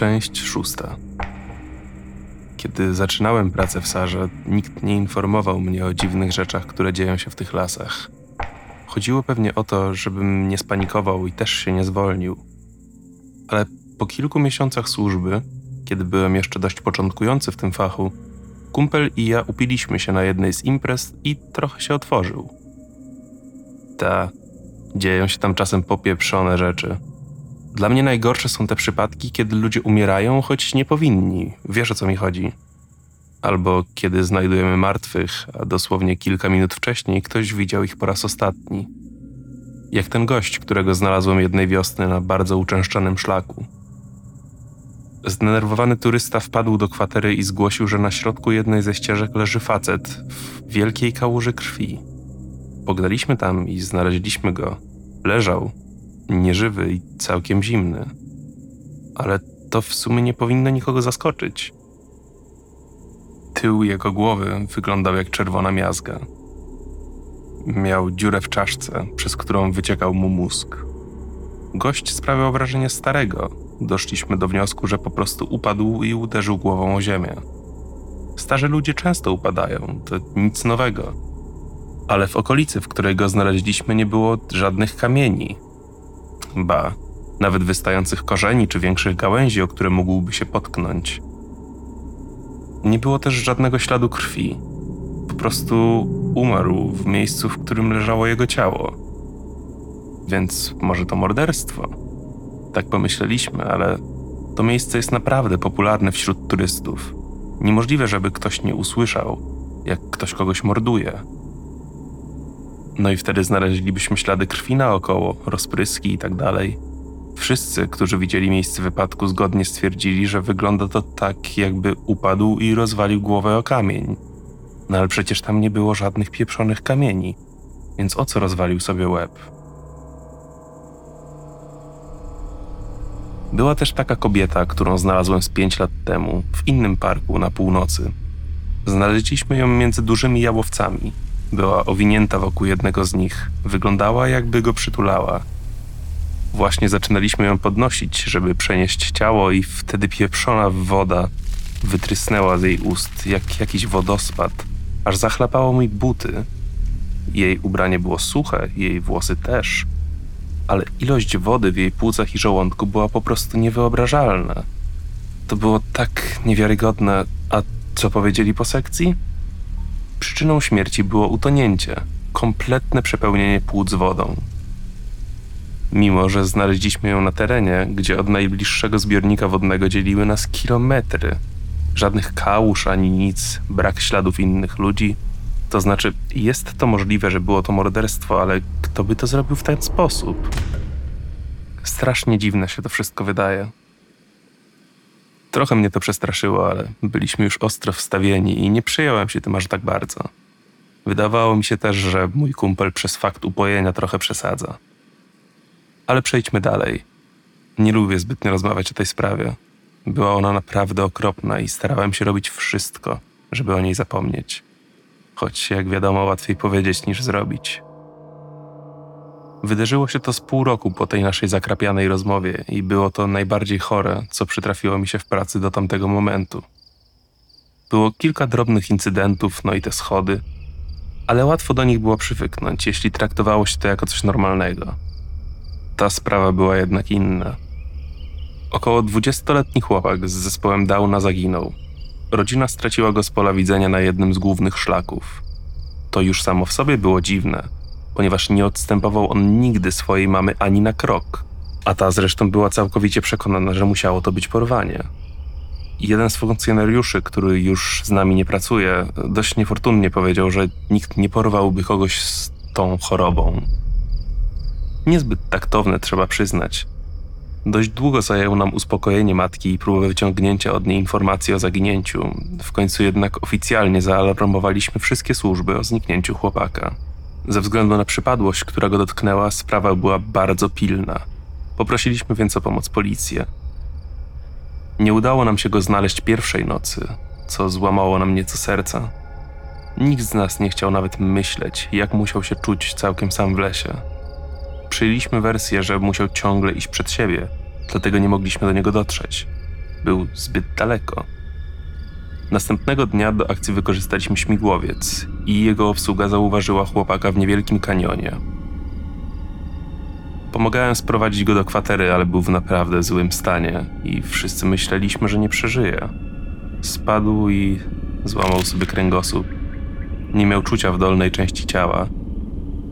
Część szósta. Kiedy zaczynałem pracę w Sarze, nikt nie informował mnie o dziwnych rzeczach, które dzieją się w tych lasach. Chodziło pewnie o to, żebym nie spanikował i też się nie zwolnił. Ale po kilku miesiącach służby, kiedy byłem jeszcze dość początkujący w tym fachu, kumpel i ja upiliśmy się na jednej z imprez i trochę się otworzył. Ta, dzieją się tam czasem popieprzone rzeczy. Dla mnie najgorsze są te przypadki, kiedy ludzie umierają, choć nie powinni. Wiesz o co mi chodzi. Albo kiedy znajdujemy martwych, a dosłownie kilka minut wcześniej ktoś widział ich po raz ostatni. Jak ten gość, którego znalazłem jednej wiosny na bardzo uczęszczanym szlaku. Zdenerwowany turysta wpadł do kwatery i zgłosił, że na środku jednej ze ścieżek leży facet w wielkiej kałuży krwi. Pognaliśmy tam i znaleźliśmy go. Leżał, nieżywy i całkiem zimny. Ale to w sumie nie powinno nikogo zaskoczyć. Tył jego głowy wyglądał jak czerwona miazga. Miał dziurę w czaszce, przez którą wyciekał mu mózg. Gość sprawiał wrażenie starego. Doszliśmy do wniosku, że po prostu upadł i uderzył głową o ziemię. Starzy ludzie często upadają, to nic nowego. Ale w okolicy, w której go znaleźliśmy, nie było żadnych kamieni, ba, nawet wystających korzeni czy większych gałęzi, o które mógłby się potknąć. Nie było też żadnego śladu krwi. Po prostu umarł w miejscu, w którym leżało jego ciało. Więc może to morderstwo? Tak pomyśleliśmy, ale to miejsce jest naprawdę popularne wśród turystów. Niemożliwe, żeby ktoś nie usłyszał, jak ktoś kogoś morduje. No i wtedy znaleźlibyśmy ślady krwi naokoło, rozpryski i tak dalej. Wszyscy, którzy widzieli miejsce wypadku, zgodnie stwierdzili, że wygląda to tak, jakby upadł i rozwalił głowę o kamień. No ale przecież tam nie było żadnych pieprzonych kamieni, więc o co rozwalił sobie łeb? Była też taka kobieta, którą znalazłem z pięć lat temu, w innym parku na północy. Znaleźliśmy ją między dużymi jałowcami, była owinięta wokół jednego z nich. Wyglądała, jakby go przytulała. Właśnie zaczynaliśmy ją podnosić, żeby przenieść ciało, i wtedy pieprzona woda wytrysnęła z jej ust jak jakiś wodospad, aż zachlapało mi buty. Jej ubranie było suche, jej włosy też, ale ilość wody w jej płucach i żołądku była po prostu niewyobrażalna. To było tak niewiarygodne. A co powiedzieli po sekcji? Przyczyną śmierci było utonięcie, kompletne przepełnienie płuc wodą. Mimo, że znaleźliśmy ją na terenie, gdzie od najbliższego zbiornika wodnego dzieliły nas kilometry, żadnych kałuż ani nic, brak śladów innych ludzi, to znaczy jest to możliwe, że było to morderstwo, ale kto by to zrobił w ten sposób? Strasznie dziwne się to wszystko wydaje. Trochę mnie to przestraszyło, ale byliśmy już ostro wstawieni i nie przyjąłem się tym aż tak bardzo. Wydawało mi się też, że mój kumpel przez fakt upojenia trochę przesadza. Ale przejdźmy dalej. Nie lubię zbytnio rozmawiać o tej sprawie. Była ona naprawdę okropna i starałem się robić wszystko, żeby o niej zapomnieć. Choć, jak wiadomo, łatwiej powiedzieć niż zrobić. Wydarzyło się to z pół roku po tej naszej zakrapianej rozmowie i było to najbardziej chore, co przytrafiło mi się w pracy do tamtego momentu. Było kilka drobnych incydentów, no i te schody, ale łatwo do nich było przywyknąć, jeśli traktowało się to jako coś normalnego. Ta sprawa była jednak inna. Około dwudziestoletni chłopak z zespołem Downa zaginął. Rodzina straciła go z pola widzenia na jednym z głównych szlaków. To już samo w sobie było dziwne – ponieważ nie odstępował on nigdy swojej mamy ani na krok, a ta zresztą była całkowicie przekonana, że musiało to być porwanie. Jeden z funkcjonariuszy, który już z nami nie pracuje, dość niefortunnie powiedział, że nikt nie porwałby kogoś z tą chorobą. Niezbyt taktowne, trzeba przyznać. Dość długo zajęło nam uspokojenie matki i próbę wyciągnięcia od niej informacji o zaginięciu. W końcu jednak oficjalnie zaalarmowaliśmy wszystkie służby o zniknięciu chłopaka. Ze względu na przypadłość, która go dotknęła, sprawa była bardzo pilna. Poprosiliśmy więc o pomoc policję. Nie udało nam się go znaleźć pierwszej nocy, co złamało nam nieco serca. Nikt z nas nie chciał nawet myśleć, jak musiał się czuć całkiem sam w lesie. Przyjęliśmy wersję, że musiał ciągle iść przed siebie, dlatego nie mogliśmy do niego dotrzeć. Był zbyt daleko. Następnego dnia do akcji wykorzystaliśmy śmigłowiec i jego obsługa zauważyła chłopaka w niewielkim kanionie. Pomagałem sprowadzić go do kwatery, ale był w naprawdę złym stanie i wszyscy myśleliśmy, że nie przeżyje. Spadł i złamał sobie kręgosłup. Nie miał czucia w dolnej części ciała.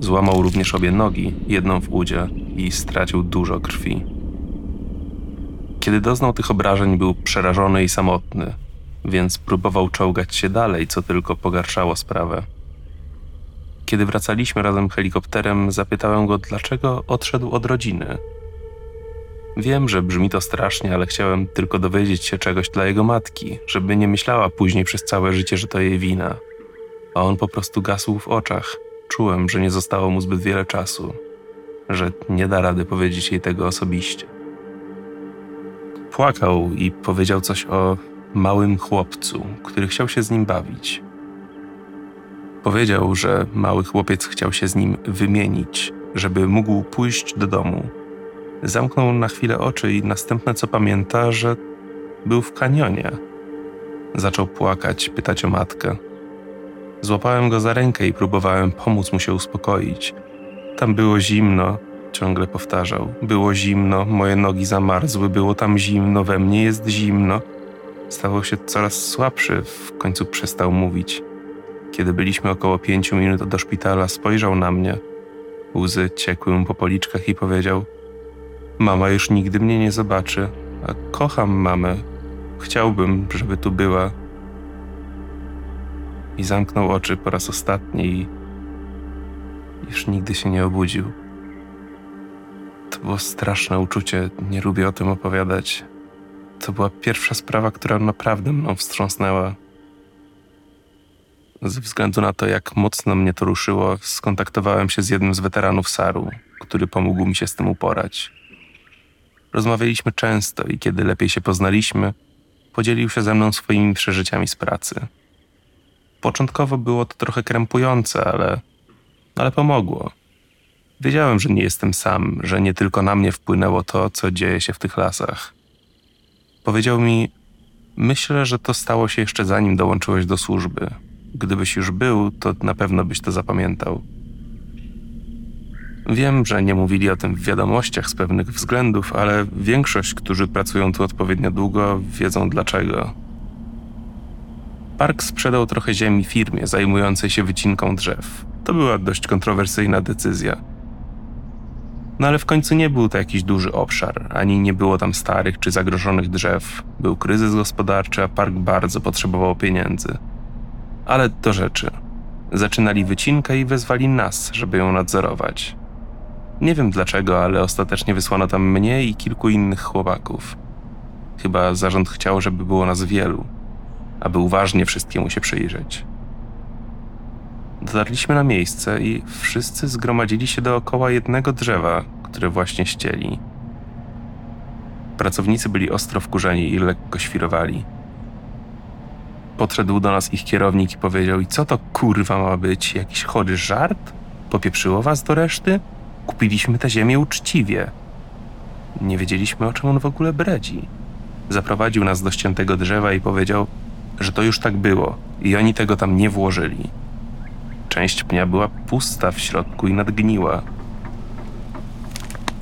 Złamał również obie nogi, jedną w udzie i stracił dużo krwi. Kiedy doznał tych obrażeń, był przerażony i samotny, więc próbował czołgać się dalej, co tylko pogarszało sprawę. Kiedy wracaliśmy razem helikopterem, zapytałem go, dlaczego odszedł od rodziny. Wiem, że brzmi to strasznie, ale chciałem tylko dowiedzieć się czegoś dla jego matki, żeby nie myślała później przez całe życie, że to jej wina. A on po prostu gasł w oczach. Czułem, że nie zostało mu zbyt wiele czasu, że nie da rady powiedzieć jej tego osobiście. Płakał i powiedział coś o małym chłopcu, który chciał się z nim bawić. Powiedział, że mały chłopiec chciał się z nim wymienić, żeby mógł pójść do domu. Zamknął na chwilę oczy i następne co pamięta, że był w kanionie. Zaczął płakać, pytać o matkę. Złapałem go za rękę i próbowałem pomóc mu się uspokoić. Tam było zimno, ciągle powtarzał. Było zimno, moje nogi zamarzły, było tam zimno, we mnie jest zimno. Stawał się coraz słabszy, w końcu przestał mówić. Kiedy byliśmy około pięciu minut do szpitala, spojrzał na mnie. Łzy ciekły mu po policzkach i powiedział: Mama już nigdy mnie nie zobaczy, a kocham mamę. Chciałbym, żeby tu była. I zamknął oczy po raz ostatni i już nigdy się nie obudził. To było straszne uczucie, nie lubię o tym opowiadać. To była pierwsza sprawa, która naprawdę mną wstrząsnęła. Ze względu na to, jak mocno mnie to ruszyło, skontaktowałem się z jednym z weteranów SAR-u, który pomógł mi się z tym uporać. Rozmawialiśmy często i kiedy lepiej się poznaliśmy, podzielił się ze mną swoimi przeżyciami z pracy. Początkowo było to trochę krępujące, ale, ale pomogło. Wiedziałem, że nie jestem sam, że nie tylko na mnie wpłynęło to, co dzieje się w tych lasach. Powiedział mi: Myślę, że to stało się jeszcze zanim dołączyłeś do służby. Gdybyś już był, to na pewno byś to zapamiętał. Wiem, że nie mówili o tym w wiadomościach z pewnych względów, ale większość, którzy pracują tu odpowiednio długo, wiedzą dlaczego. Park sprzedał trochę ziemi firmie zajmującej się wycinką drzew. To była dość kontrowersyjna decyzja. No ale w końcu nie był to jakiś duży obszar, ani nie było tam starych czy zagrożonych drzew. Był kryzys gospodarczy, a park bardzo potrzebował pieniędzy. Ale do rzeczy. Zaczynali wycinkę i wezwali nas, żeby ją nadzorować. Nie wiem dlaczego, ale ostatecznie wysłano tam mnie i kilku innych chłopaków. Chyba zarząd chciał, żeby było nas wielu, aby uważnie wszystkiemu się przyjrzeć. Dotarliśmy na miejsce i wszyscy zgromadzili się dookoła jednego drzewa, które właśnie ścieli. Pracownicy byli ostro wkurzeni i lekko świrowali. Podszedł do nas ich kierownik i powiedział: I co to kurwa ma być? Jakiś chory żart? Popieprzyło was do reszty? Kupiliśmy tę ziemię uczciwie. Nie wiedzieliśmy, o czym on w ogóle bredzi. Zaprowadził nas do ściętego drzewa i powiedział, że to już tak było i oni tego tam nie włożyli. Część pnia była pusta w środku i nadgniła.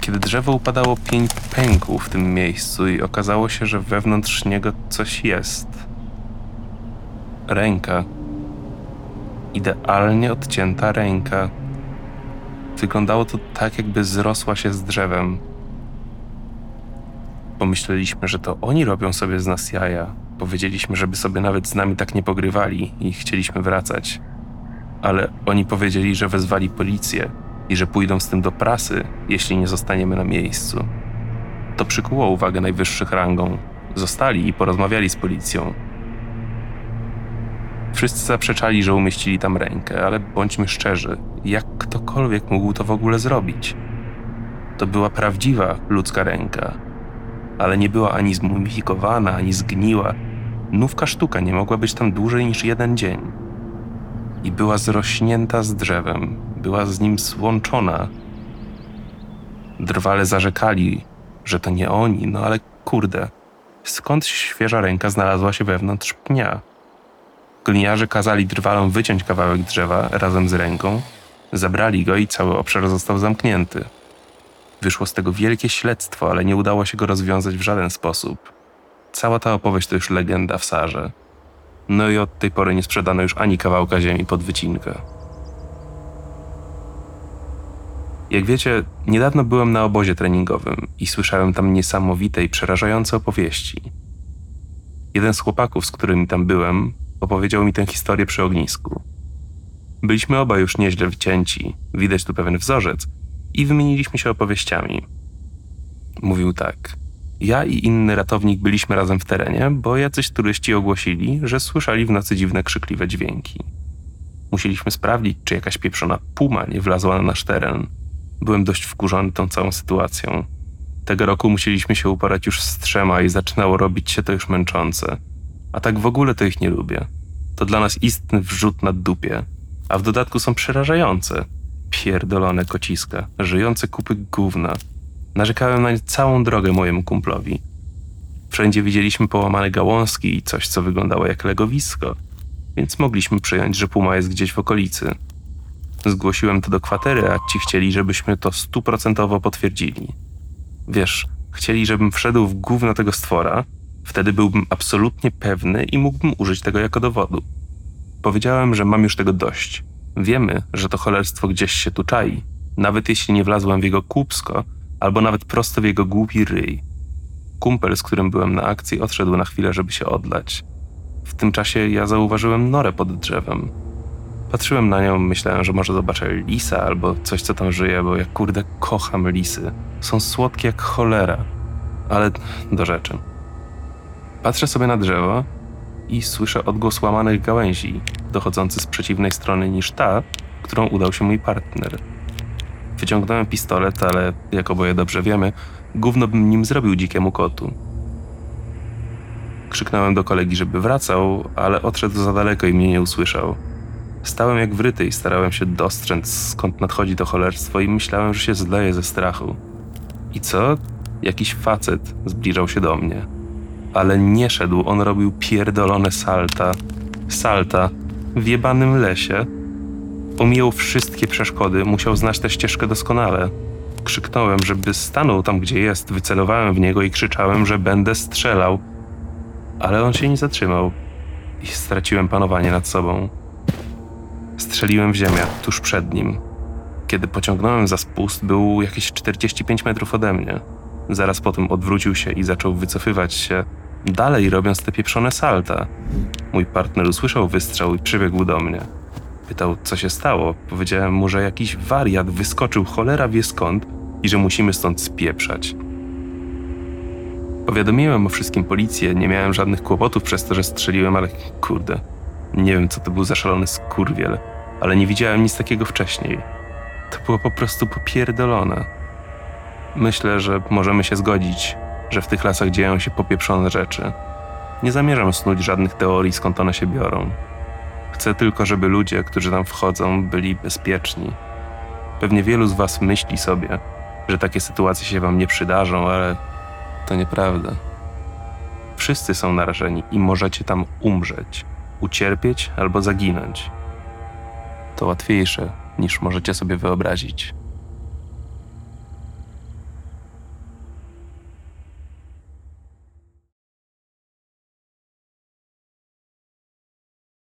Kiedy drzewo upadało, pień pękł w tym miejscu i okazało się, że wewnątrz niego coś jest. Ręka. Idealnie odcięta ręka. Wyglądało to tak, jakby zrosła się z drzewem. Pomyśleliśmy, że to oni robią sobie z nas jaja. Powiedzieliśmy, żeby sobie nawet z nami tak nie pogrywali i chcieliśmy wracać. Ale oni powiedzieli, że wezwali policję i że pójdą z tym do prasy, jeśli nie zostaniemy na miejscu. To przykuło uwagę najwyższych rangą. Zostali i porozmawiali z policją. Wszyscy zaprzeczali, że umieścili tam rękę, ale bądźmy szczerzy, jak ktokolwiek mógł to w ogóle zrobić? To była prawdziwa ludzka ręka, ale nie była ani zmumifikowana, ani zgniła. Nówka sztuka nie mogła być tam dłużej niż jeden dzień. I była zrośnięta z drzewem, była z nim złączona. Drwale zarzekali, że to nie oni, no ale kurde, skąd świeża ręka znalazła się wewnątrz pnia. Gliniarze kazali drwalom wyciąć kawałek drzewa razem z ręką, zabrali go i cały obszar został zamknięty. Wyszło z tego wielkie śledztwo, ale nie udało się go rozwiązać w żaden sposób. Cała ta opowieść to już legenda w Sarze. No i od tej pory nie sprzedano już ani kawałka ziemi pod wycinkę. Jak wiecie, niedawno byłem na obozie treningowym i słyszałem tam niesamowite i przerażające opowieści. Jeden z chłopaków, z którymi tam byłem, opowiedział mi tę historię przy ognisku. Byliśmy oba już nieźle wcięci, widać tu pewien wzorzec, i wymieniliśmy się opowieściami. Mówił tak. Ja i inny ratownik byliśmy razem w terenie, bo jacyś turyści ogłosili, że słyszeli w nocy dziwne krzykliwe dźwięki. Musieliśmy sprawdzić, czy jakaś pieprzona puma nie wlazła na nasz teren. Byłem dość wkurzony tą całą sytuacją. Tego roku musieliśmy się uporać już z trzema i zaczynało robić się to już męczące. A tak w ogóle to ich nie lubię. To dla nas istny wrzut na dupie. A w dodatku są przerażające. Pierdolone kociska, żyjące kupy gówna. Narzekałem na całą drogę mojemu kumplowi. Wszędzie widzieliśmy połamane gałązki i coś, co wyglądało jak legowisko, więc mogliśmy przyjąć, że puma jest gdzieś w okolicy. Zgłosiłem to do kwatery, a ci chcieli, żebyśmy to stuprocentowo potwierdzili. Wiesz, chcieli, żebym wszedł w gówno tego stwora, wtedy byłbym absolutnie pewny i mógłbym użyć tego jako dowodu. Powiedziałem, że mam już tego dość. Wiemy, że to cholerstwo gdzieś się tu czai, nawet jeśli nie wlazłem w jego kłupsko, albo nawet prosto w jego głupi ryj. Kumpel, z którym byłem na akcji, odszedł na chwilę, żeby się odlać. W tym czasie ja zauważyłem norę pod drzewem. Patrzyłem na nią, myślałem, że może zobaczę lisa albo coś, co tam żyje, bo ja kurde kocham lisy. Są słodkie jak cholera. Ale do rzeczy. Patrzę sobie na drzewo i słyszę odgłos łamanych gałęzi, dochodzący z przeciwnej strony niż ta, którą udał się mój partner. Wyciągnąłem pistolet, ale jak oboje dobrze wiemy, gówno bym nim zrobił dzikiemu kotu. Krzyknąłem do kolegi, żeby wracał, ale odszedł za daleko i mnie nie usłyszał. Stałem jak wryty i starałem się dostrzec, skąd nadchodzi to cholerstwo i myślałem, że się zleję ze strachu. I co? Jakiś facet zbliżał się do mnie. Ale nie szedł, on robił pierdolone salta. Salta w jebanym lesie. Omijał wszystkie przeszkody, musiał znać tę ścieżkę doskonale. Krzyknąłem, żeby stanął tam, gdzie jest, wycelowałem w niego i krzyczałem, że będę strzelał. Ale on się nie zatrzymał i straciłem panowanie nad sobą. Strzeliłem w ziemię, tuż przed nim. Kiedy pociągnąłem za spust, był jakieś 45 metrów ode mnie. Zaraz potem odwrócił się i zaczął wycofywać się, dalej robiąc te pieprzone salta. Mój partner usłyszał wystrzał i przybiegł do mnie. Pytał, co się stało. Powiedziałem mu, że jakiś wariat wyskoczył cholera wie skąd i że musimy stąd spieprzać. Powiadomiłem o wszystkim policję, nie miałem żadnych kłopotów przez to, że strzeliłem, ale kurde, nie wiem, co to był za szalony skurwiel, ale nie widziałem nic takiego wcześniej. To było po prostu popierdolone. Myślę, że możemy się zgodzić, że w tych lasach dzieją się popieprzone rzeczy. Nie zamierzam snuć żadnych teorii, skąd one się biorą. Chcę tylko, żeby ludzie, którzy tam wchodzą, byli bezpieczni. Pewnie wielu z Was myśli sobie, że takie sytuacje się Wam nie przydarzą, ale to nieprawda. Wszyscy są narażeni i możecie tam umrzeć, ucierpieć albo zaginąć. To łatwiejsze niż możecie sobie wyobrazić.